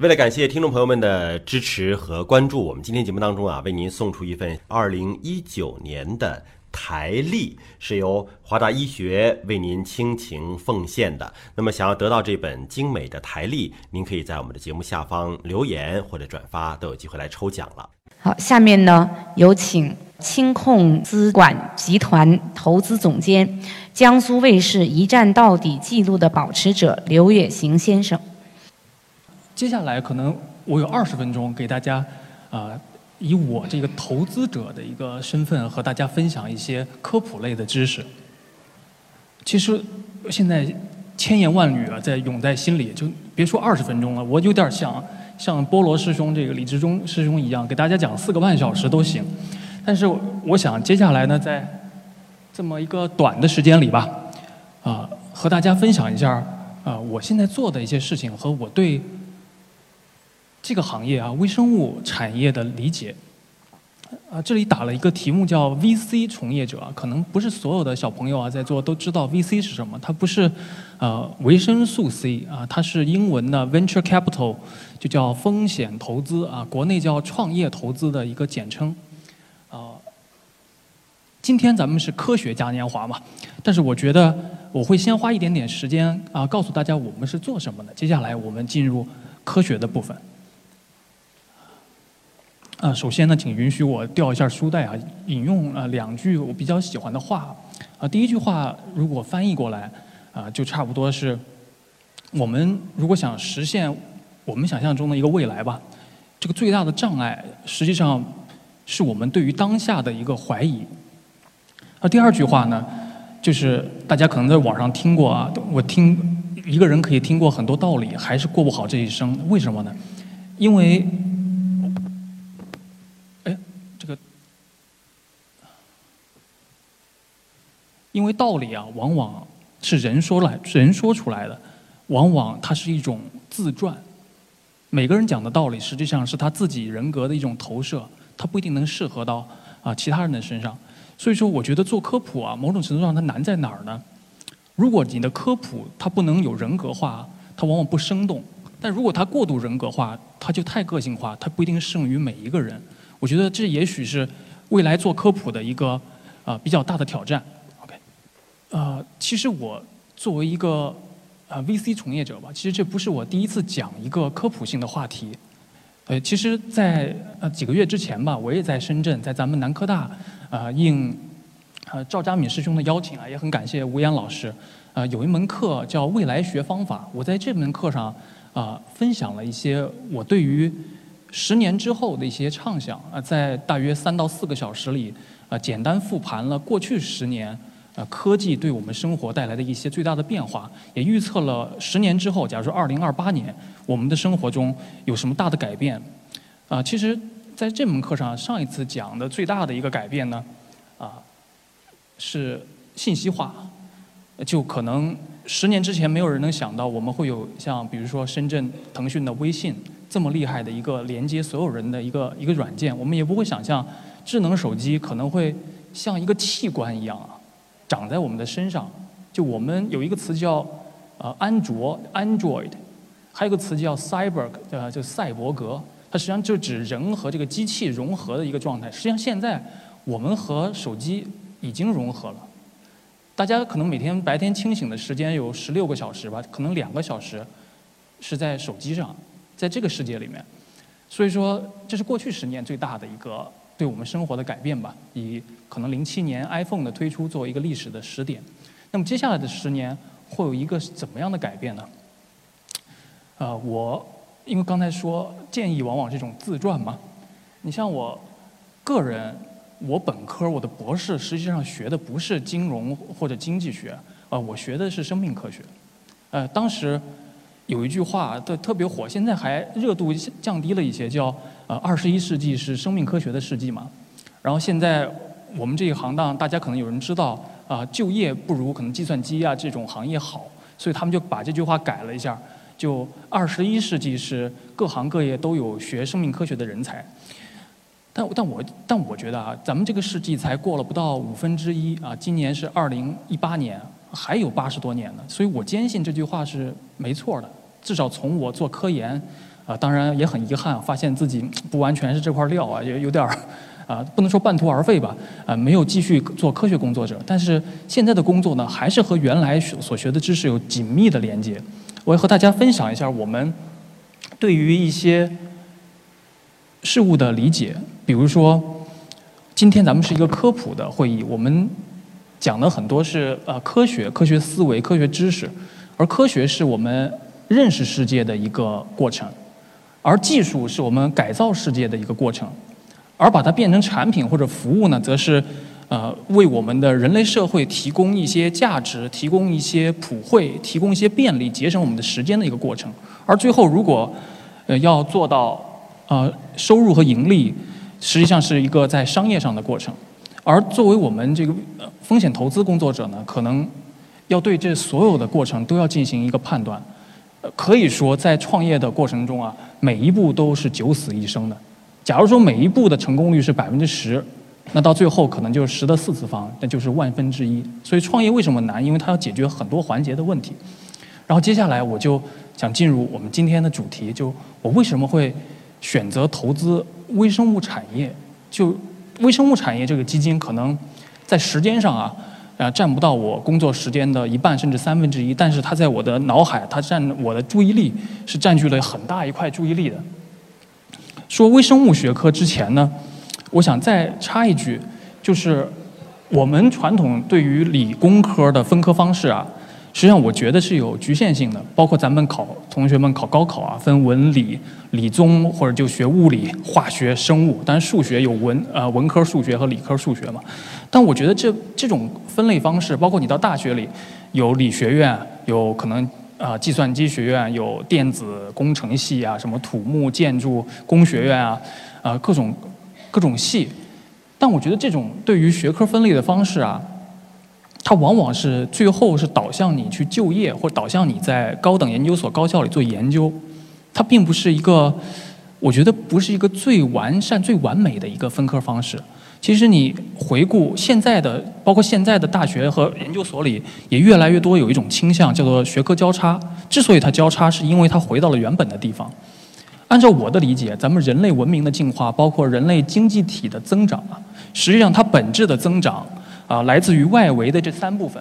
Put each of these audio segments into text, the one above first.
为了感谢听众朋友们的支持和关注，我们今天节目当中啊，为您送出一份二零一九年的台历，是由华大医学为您倾情奉献的。那么，想要得到这本精美的台历，您可以在我们的节目下方留言或者转发，都有机会来抽奖了。好，下面呢，有请清控资管集团投资总监、江苏卫视一站到底记录的保持者刘远行先生。接下来可能我有二十分钟给大家，啊，以我这个投资者的一个身份和大家分享一些科普类的知识。其实现在千言万语啊在涌在心里，就别说二十分钟了，我有点想像菠萝师兄这个李志忠师兄一样，给大家讲四个半小时都行。但是我想接下来呢，在这么一个短的时间里吧，啊，和大家分享一下啊我现在做的一些事情和我对。这个行业啊，微生物产业的理解，啊，这里打了一个题目叫 VC 从业者，可能不是所有的小朋友啊在座都知道 VC 是什么，它不是呃维生素 C 啊，它是英文的 Venture Capital，就叫风险投资啊，国内叫创业投资的一个简称，啊，今天咱们是科学嘉年华嘛，但是我觉得我会先花一点点时间啊，告诉大家我们是做什么的，接下来我们进入科学的部分。啊，首先呢，请允许我调一下书袋啊，引用啊两句我比较喜欢的话。啊，第一句话如果翻译过来，啊，就差不多是：我们如果想实现我们想象中的一个未来吧，这个最大的障碍实际上是我们对于当下的一个怀疑。啊，第二句话呢，就是大家可能在网上听过啊，我听一个人可以听过很多道理，还是过不好这一生，为什么呢？因为。因为道理啊，往往是人说来人说出来的，往往它是一种自传。每个人讲的道理，实际上是他自己人格的一种投射，它不一定能适合到啊其他人的身上。所以说，我觉得做科普啊，某种程度上它难在哪儿呢？如果你的科普它不能有人格化，它往往不生动；但如果它过度人格化，它就太个性化，它不一定适用于每一个人。我觉得这也许是未来做科普的一个啊比较大的挑战。呃，其实我作为一个呃 VC 从业者吧，其实这不是我第一次讲一个科普性的话题。呃，其实，在呃几个月之前吧，我也在深圳，在咱们南科大，呃应呃赵佳敏师兄的邀请啊，也很感谢吴岩老师，呃有一门课叫未来学方法，我在这门课上啊分享了一些我对于十年之后的一些畅想啊，在大约三到四个小时里，啊简单复盘了过去十年。呃，科技对我们生活带来的一些最大的变化，也预测了十年之后，假如说二零二八年，我们的生活中有什么大的改变？啊，其实在这门课上，上一次讲的最大的一个改变呢，啊，是信息化，就可能十年之前没有人能想到我们会有像比如说深圳腾讯的微信这么厉害的一个连接所有人的一个一个软件，我们也不会想象智能手机可能会像一个器官一样啊。长在我们的身上，就我们有一个词叫呃安卓 Android，还有一个词叫 Cyber 呃就赛博格，它实际上就指人和这个机器融合的一个状态。实际上现在我们和手机已经融合了。大家可能每天白天清醒的时间有十六个小时吧，可能两个小时是在手机上，在这个世界里面。所以说这是过去十年最大的一个。对我们生活的改变吧，以可能零七年 iPhone 的推出作为一个历史的时点。那么接下来的十年会有一个怎么样的改变呢？呃，我因为刚才说建议往往这种自传嘛，你像我个人，我本科我的博士实际上学的不是金融或者经济学，呃，我学的是生命科学。呃，当时有一句话特特别火，现在还热度降低了一些，叫。呃，二十一世纪是生命科学的世纪嘛，然后现在我们这一行当，大家可能有人知道，啊，就业不如可能计算机啊这种行业好，所以他们就把这句话改了一下，就二十一世纪是各行各业都有学生命科学的人才，但但我但我觉得啊，咱们这个世纪才过了不到五分之一啊，今年是二零一八年，还有八十多年呢，所以我坚信这句话是没错的，至少从我做科研。啊，当然也很遗憾，发现自己不完全是这块料啊，也有点儿啊，不能说半途而废吧，啊，没有继续做科学工作者。但是现在的工作呢，还是和原来所学的知识有紧密的连接。我要和大家分享一下我们对于一些事物的理解，比如说，今天咱们是一个科普的会议，我们讲的很多是呃科学、科学思维、科学知识，而科学是我们认识世界的一个过程。而技术是我们改造世界的一个过程，而把它变成产品或者服务呢，则是呃为我们的人类社会提供一些价值、提供一些普惠、提供一些便利、节省我们的时间的一个过程。而最后，如果呃要做到呃收入和盈利，实际上是一个在商业上的过程。而作为我们这个风险投资工作者呢，可能要对这所有的过程都要进行一个判断。可以说，在创业的过程中啊，每一步都是九死一生的。假如说每一步的成功率是百分之十，那到最后可能就是十的四次方，那就是万分之一。所以创业为什么难？因为它要解决很多环节的问题。然后接下来我就想进入我们今天的主题，就我为什么会选择投资微生物产业？就微生物产业这个基金，可能在时间上啊。啊，占不到我工作时间的一半甚至三分之一，但是它在我的脑海，它占我的注意力是占据了很大一块注意力的。说微生物学科之前呢，我想再插一句，就是我们传统对于理工科的分科方式啊。实际上，我觉得是有局限性的。包括咱们考同学们考高考啊，分文理、理综，或者就学物理、化学、生物。当然，数学有文呃文科数学和理科数学嘛。但我觉得这这种分类方式，包括你到大学里，有理学院，有可能啊计算机学院，有电子工程系啊，什么土木建筑工学院啊，啊各种各种系。但我觉得这种对于学科分类的方式啊。它往往是最后是导向你去就业，或导向你在高等研究所、高校里做研究。它并不是一个，我觉得不是一个最完善、最完美的一个分科方式。其实你回顾现在的，包括现在的大学和研究所里，也越来越多有一种倾向，叫做学科交叉。之所以它交叉，是因为它回到了原本的地方。按照我的理解，咱们人类文明的进化，包括人类经济体的增长啊，实际上它本质的增长。啊，来自于外围的这三部分，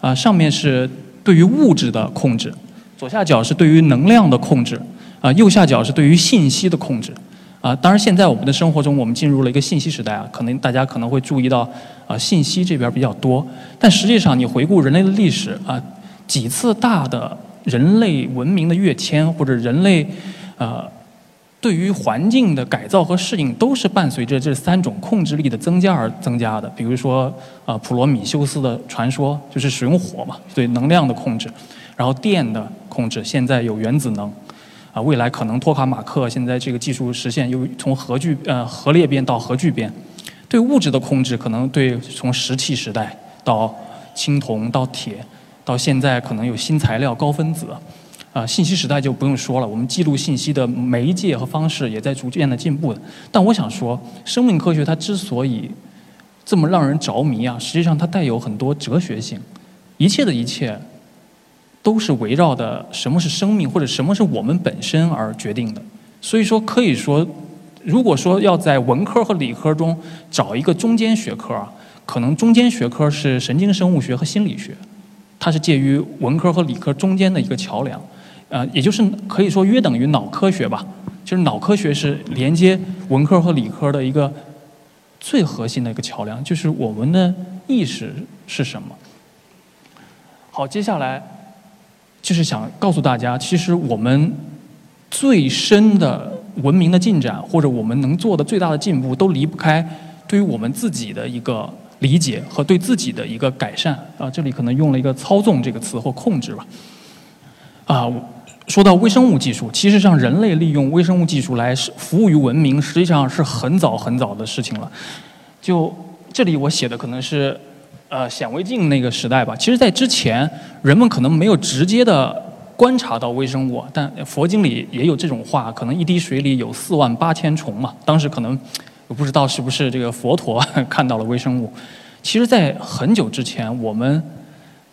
啊，上面是对于物质的控制，左下角是对于能量的控制，啊，右下角是对于信息的控制，啊，当然现在我们的生活中，我们进入了一个信息时代啊，可能大家可能会注意到，啊，信息这边比较多，但实际上你回顾人类的历史啊，几次大的人类文明的跃迁或者人类，呃。对于环境的改造和适应，都是伴随着这三种控制力的增加而增加的。比如说，呃，普罗米修斯的传说就是使用火嘛，对能量的控制；然后电的控制，现在有原子能，啊，未来可能托卡马克现在这个技术实现，又从核聚呃核裂变到核聚变。对物质的控制，可能对从石器时代到青铜到铁，到现在可能有新材料高分子。啊，信息时代就不用说了，我们记录信息的媒介和方式也在逐渐的进步的。但我想说，生命科学它之所以这么让人着迷啊，实际上它带有很多哲学性。一切的一切都是围绕的什么是生命，或者什么是我们本身而决定的。所以说，可以说，如果说要在文科和理科中找一个中间学科啊，可能中间学科是神经生物学和心理学，它是介于文科和理科中间的一个桥梁。呃，也就是可以说约等于脑科学吧，就是脑科学是连接文科和理科的一个最核心的一个桥梁，就是我们的意识是什么。好，接下来就是想告诉大家，其实我们最深的文明的进展，或者我们能做的最大的进步，都离不开对于我们自己的一个理解和对自己的一个改善。啊，这里可能用了一个“操纵”这个词或控制吧。啊。说到微生物技术，其实上人类利用微生物技术来服务于文明，实际上是很早很早的事情了。就这里我写的可能是，呃，显微镜那个时代吧。其实，在之前，人们可能没有直接的观察到微生物，但佛经里也有这种话，可能一滴水里有四万八千虫嘛。当时可能我不知道是不是这个佛陀 看到了微生物。其实，在很久之前，我们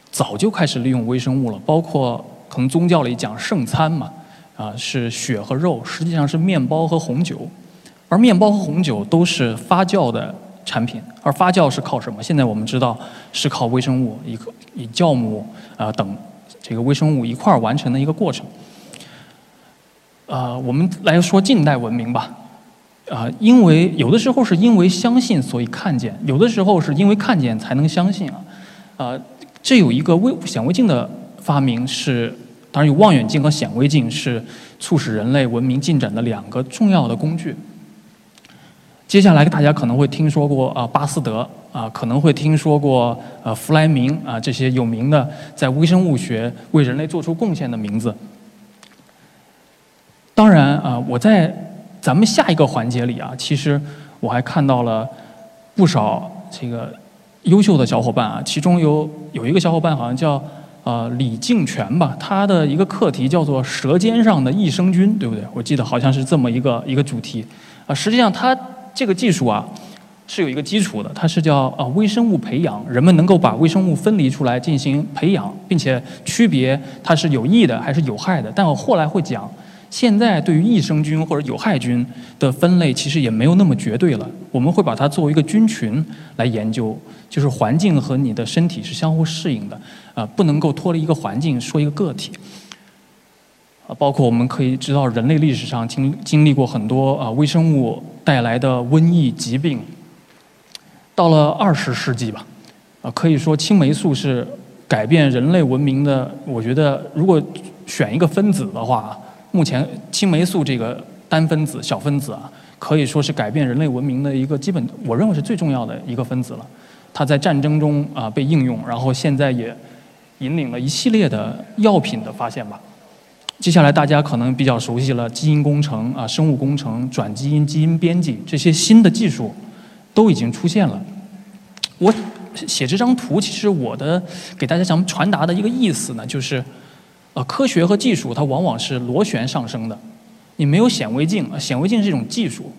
早就开始利用微生物了，包括。从宗教里讲圣餐嘛，啊是血和肉，实际上是面包和红酒，而面包和红酒都是发酵的产品，而发酵是靠什么？现在我们知道是靠微生物，一个以酵母啊等这个微生物一块儿完成的一个过程。呃，我们来说近代文明吧。啊，因为有的时候是因为相信所以看见，有的时候是因为看见才能相信啊。啊，这有一个微显微镜的发明是，当然有望远镜和显微镜是促使人类文明进展的两个重要的工具。接下来大家可能会听说过啊巴斯德啊，可能会听说过呃弗莱明啊这些有名的在微生物学为人类做出贡献的名字。当然啊，我在。咱们下一个环节里啊，其实我还看到了不少这个优秀的小伙伴啊，其中有有一个小伙伴好像叫啊李敬全吧，他的一个课题叫做“舌尖上的益生菌”，对不对？我记得好像是这么一个一个主题啊。实际上，他这个技术啊是有一个基础的，它是叫啊微生物培养，人们能够把微生物分离出来进行培养，并且区别它是有益的还是有害的。但我后来会讲。现在对于益生菌或者有害菌的分类，其实也没有那么绝对了。我们会把它作为一个菌群来研究，就是环境和你的身体是相互适应的，啊，不能够脱离一个环境说一个个体。啊，包括我们可以知道，人类历史上经经历过很多啊微生物带来的瘟疫疾病。到了二十世纪吧，啊，可以说青霉素是改变人类文明的。我觉得，如果选一个分子的话。目前青霉素这个单分子小分子啊，可以说是改变人类文明的一个基本，我认为是最重要的一个分子了。它在战争中啊被应用，然后现在也引领了一系列的药品的发现吧。接下来大家可能比较熟悉了基因工程啊、生物工程、转基因、基因编辑这些新的技术都已经出现了。我写这张图，其实我的给大家想传达的一个意思呢，就是。呃，科学和技术它往往是螺旋上升的。你没有显微镜，显微镜是一种技术。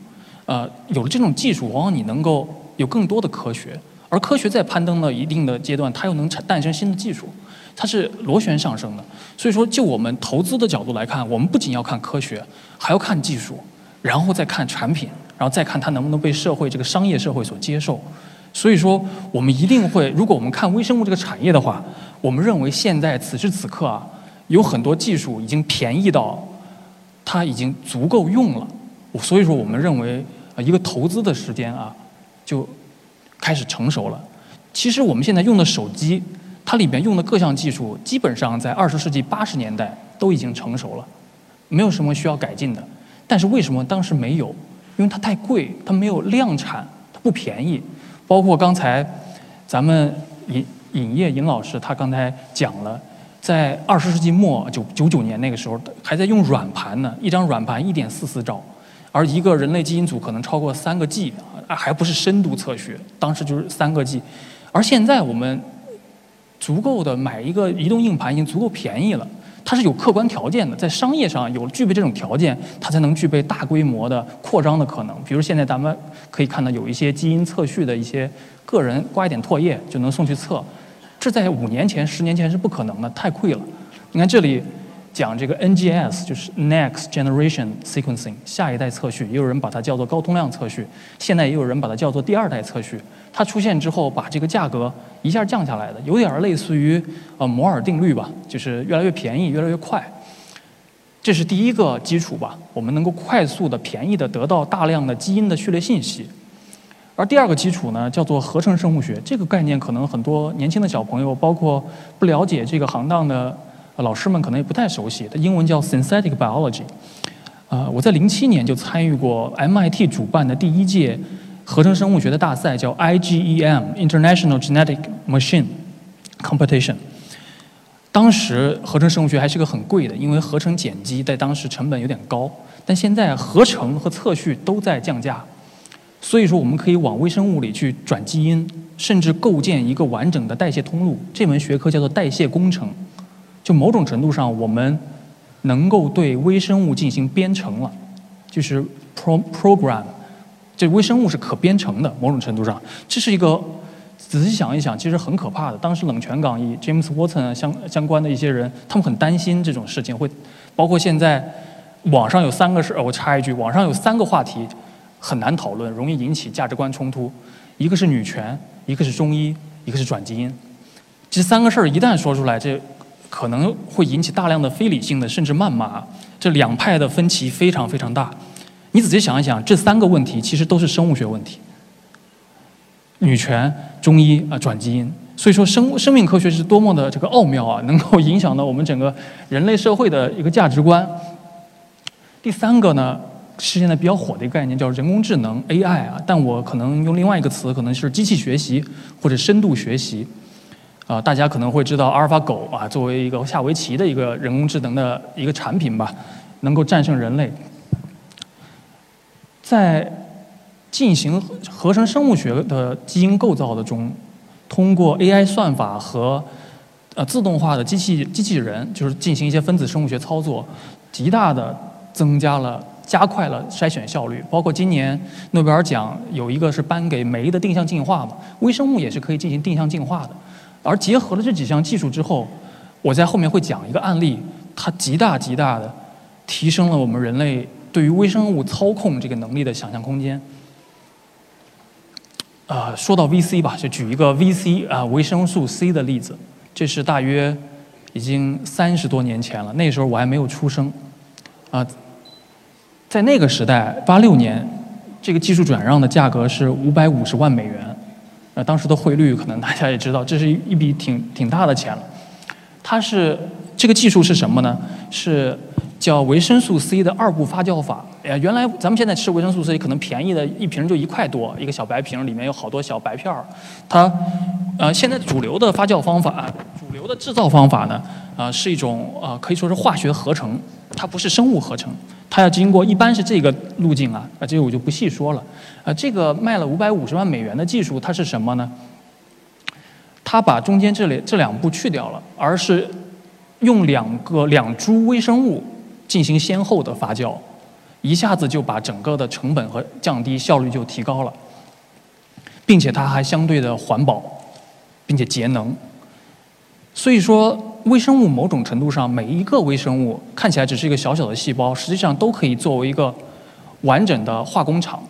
呃，有了这种技术，往往你能够有更多的科学。而科学在攀登了一定的阶段，它又能产诞生新的技术，它是螺旋上升的。所以说，就我们投资的角度来看，我们不仅要看科学，还要看技术，然后再看产品，然后再看它能不能被社会这个商业社会所接受。所以说，我们一定会，如果我们看微生物这个产业的话，我们认为现在此时此刻啊。有很多技术已经便宜到，它已经足够用了，所以说我们认为啊，一个投资的时间啊，就开始成熟了。其实我们现在用的手机，它里面用的各项技术，基本上在二十世纪八十年代都已经成熟了，没有什么需要改进的。但是为什么当时没有？因为它太贵，它没有量产，它不便宜。包括刚才咱们尹尹烨尹老师他刚才讲了。在二十世纪末九九九年那个时候，还在用软盘呢，一张软盘一点四四兆，而一个人类基因组可能超过三个 G，啊，还不是深度测序，当时就是三个 G，而现在我们足够的买一个移动硬盘已经足够便宜了，它是有客观条件的，在商业上有具备这种条件，它才能具备大规模的扩张的可能。比如现在咱们可以看到有一些基因测序的一些个人刮一点唾液就能送去测。这在五年前、十年前是不可能的，太贵了。你看这里讲这个 NGS，就是 Next Generation Sequencing，下一代测序，也有人把它叫做高通量测序，现在也有人把它叫做第二代测序。它出现之后，把这个价格一下降下来的，有点类似于呃摩尔定律吧，就是越来越便宜，越来越快。这是第一个基础吧，我们能够快速的、便宜的得到大量的基因的序列信息。而第二个基础呢，叫做合成生物学。这个概念可能很多年轻的小朋友，包括不了解这个行当的老师们，可能也不太熟悉。它英文叫 synthetic biology。啊，我在零七年就参与过 MIT 主办的第一届合成生物学的大赛，叫 IGEM International Genetic Machine Competition。当时合成生物学还是个很贵的，因为合成碱基在当时成本有点高。但现在合成和测序都在降价。所以说，我们可以往微生物里去转基因，甚至构建一个完整的代谢通路。这门学科叫做代谢工程。就某种程度上，我们能够对微生物进行编程了，就是 pro program。这微生物是可编程的。某种程度上，这是一个仔细想一想，其实很可怕的。当时冷泉港以 James Watson 相相关的一些人，他们很担心这种事情会包括现在网上有三个是，我插一句，网上有三个话题很难讨论，容易引起价值观冲突，一个是女权，一个是中医，一个是转基因。这三个事儿一旦说出来，这可能会引起大量的非理性的甚至谩骂。这两派的分歧非常非常大。你仔细想一想，这三个问题其实都是生物学问题：女权、中医啊、转基因。所以说，生生命科学是多么的这个奥妙啊，能够影响到我们整个人类社会的一个价值观。第三个呢，是现在比较火的一个概念，叫人工智能 AI 啊，但我可能用另外一个词，可能是机器学习或者深度学习。啊，大家可能会知道阿尔法狗啊，作为一个下围棋的一个人工智能的一个产品吧，能够战胜人类。在进行合成生物学的基因构造的中，通过 AI 算法和呃自动化的机器机器人，就是进行一些分子生物学操作，极大的增加了、加快了筛选效率。包括今年诺贝尔奖有一个是颁给酶的定向进化嘛，微生物也是可以进行定向进化的。而结合了这几项技术之后，我在后面会讲一个案例，它极大极大的提升了我们人类对于微生物操控这个能力的想象空间。啊，说到 VC 吧，就举一个 VC 啊维生素 C 的例子，这是大约已经三十多年前了，那时候我还没有出生。啊，在那个时代，八六年，这个技术转让的价格是五百五十万美元。呃，当时的汇率可能大家也知道，这是一笔挺挺大的钱了。它是这个技术是什么呢？是叫维生素 C 的二步发酵法。哎呃，原来咱们现在吃维生素 C 可能便宜的一瓶就一块多，一个小白瓶里面有好多小白片儿。它呃，现在主流的发酵方法，主流的制造方法呢，啊，是一种啊，可以说是化学合成，它不是生物合成。它要经过一般是这个路径啊，啊，这个我就不细说了。啊，这个卖了五百五十万美元的技术，它是什么呢？它把中间这里这两步去掉了，而是用两个两株微生物进行先后的发酵，一下子就把整个的成本和降低效率就提高了，并且它还相对的环保，并且节能。所以说。微生物某种程度上，每一个微生物看起来只是一个小小的细胞，实际上都可以作为一个完整的化工厂。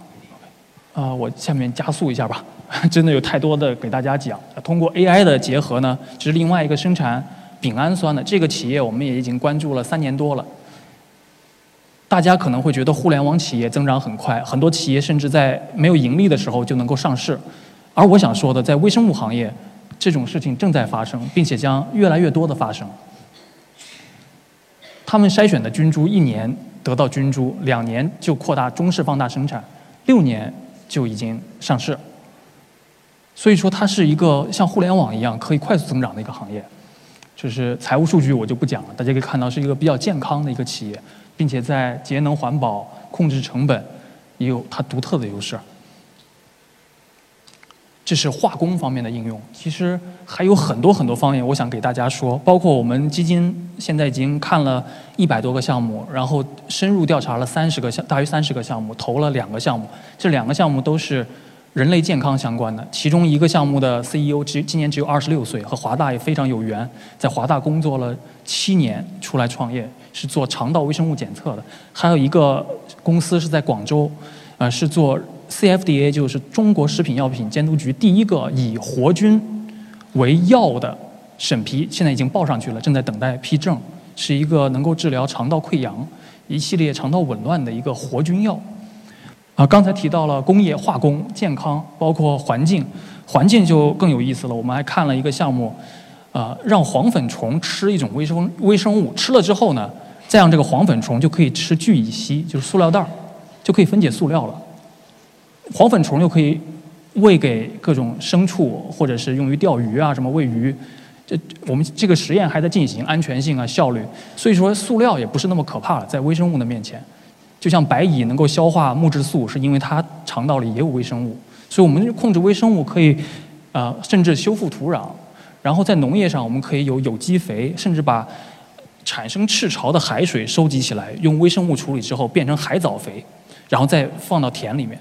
啊，我下面加速一下吧，真的有太多的给大家讲。通过 AI 的结合呢，这是另外一个生产丙氨酸的这个企业，我们也已经关注了三年多了。大家可能会觉得互联网企业增长很快，很多企业甚至在没有盈利的时候就能够上市，而我想说的，在微生物行业。这种事情正在发生，并且将越来越多的发生。他们筛选的菌株一年得到菌株，两年就扩大中式放大生产，六年就已经上市。所以说，它是一个像互联网一样可以快速增长的一个行业。就是财务数据我就不讲了，大家可以看到是一个比较健康的一个企业，并且在节能环保、控制成本也有它独特的优势。这是化工方面的应用，其实还有很多很多方面，我想给大家说。包括我们基金现在已经看了一百多个项目，然后深入调查了三十个项，大约三十个项目，投了两个项目。这两个项目都是人类健康相关的。其中一个项目的 CEO 只今年只有二十六岁，和华大也非常有缘，在华大工作了七年，出来创业，是做肠道微生物检测的。还有一个公司是在广州，呃，是做。CFDA 就是中国食品药品监督局第一个以活菌为药的审批，现在已经报上去了，正在等待批证，是一个能够治疗肠道溃疡、一系列肠道紊乱的一个活菌药。啊，刚才提到了工业化工、健康，包括环境，环境就更有意思了。我们还看了一个项目，啊，让黄粉虫吃一种微生微生物，吃了之后呢，再让这个黄粉虫就可以吃聚乙烯，就是塑料袋儿，就可以分解塑料了。黄粉虫又可以喂给各种牲畜，或者是用于钓鱼啊，什么喂鱼。这我们这个实验还在进行，安全性啊、效率。所以说，塑料也不是那么可怕了，在微生物的面前。就像白蚁能够消化木质素，是因为它肠道里也有微生物。所以我们控制微生物可以，呃，甚至修复土壤。然后在农业上，我们可以有有机肥，甚至把产生赤潮的海水收集起来，用微生物处理之后变成海藻肥，然后再放到田里面。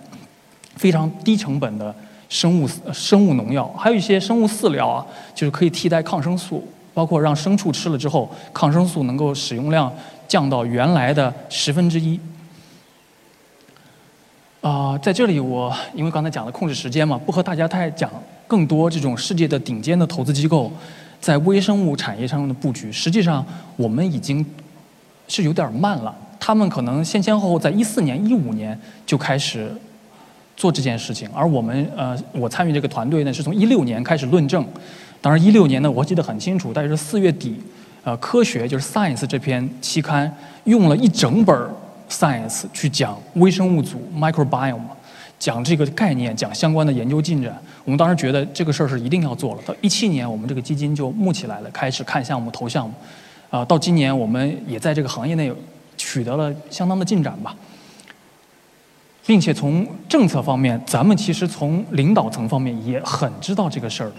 非常低成本的生物生物农药，还有一些生物饲料啊，就是可以替代抗生素，包括让牲畜吃了之后，抗生素能够使用量降到原来的十分之一。啊，在这里我因为刚才讲了控制时间嘛，不和大家太讲更多这种世界的顶尖的投资机构在微生物产业上的布局。实际上，我们已经是有点慢了。他们可能先先后后在一四年、一五年就开始做这件事情，而我们呃，我参与这个团队呢，是从一六年开始论证。当然，一六年呢，我记得很清楚，大约是四月底，呃，《科学》就是《Science》这篇期刊用了一整本。Science 去讲微生物组 microbiome，讲这个概念，讲相关的研究进展。我们当时觉得这个事儿是一定要做了。到一七年，我们这个基金就募起来了，开始看项目、投项目。啊，到今年，我们也在这个行业内取得了相当的进展吧，并且从政策方面，咱们其实从领导层方面也很知道这个事儿。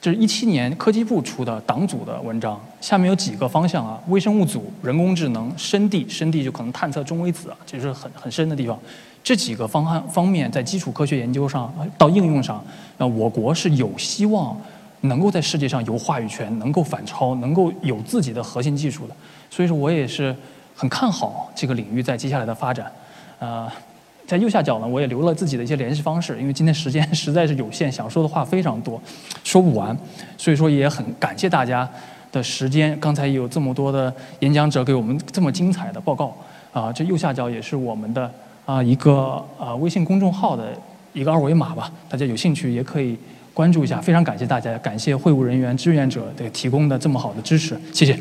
这是一七年科技部出的党组的文章，下面有几个方向啊：微生物组、人工智能、深地，深地就可能探测中微子啊，这是很很深的地方。这几个方案方面，在基础科学研究上到应用上，那我国是有希望能够在世界上有话语权，能够反超，能够有自己的核心技术的。所以说我也是很看好这个领域在接下来的发展，啊。在右下角呢，我也留了自己的一些联系方式，因为今天时间 实在是有限，想说的话非常多，说不完，所以说也很感谢大家的时间。刚才有这么多的演讲者给我们这么精彩的报告，啊，这右下角也是我们的啊一个啊微信公众号的一个二维码吧，大家有兴趣也可以关注一下。非常感谢大家，感谢会务人员、志愿者的提供的这么好的支持，谢谢。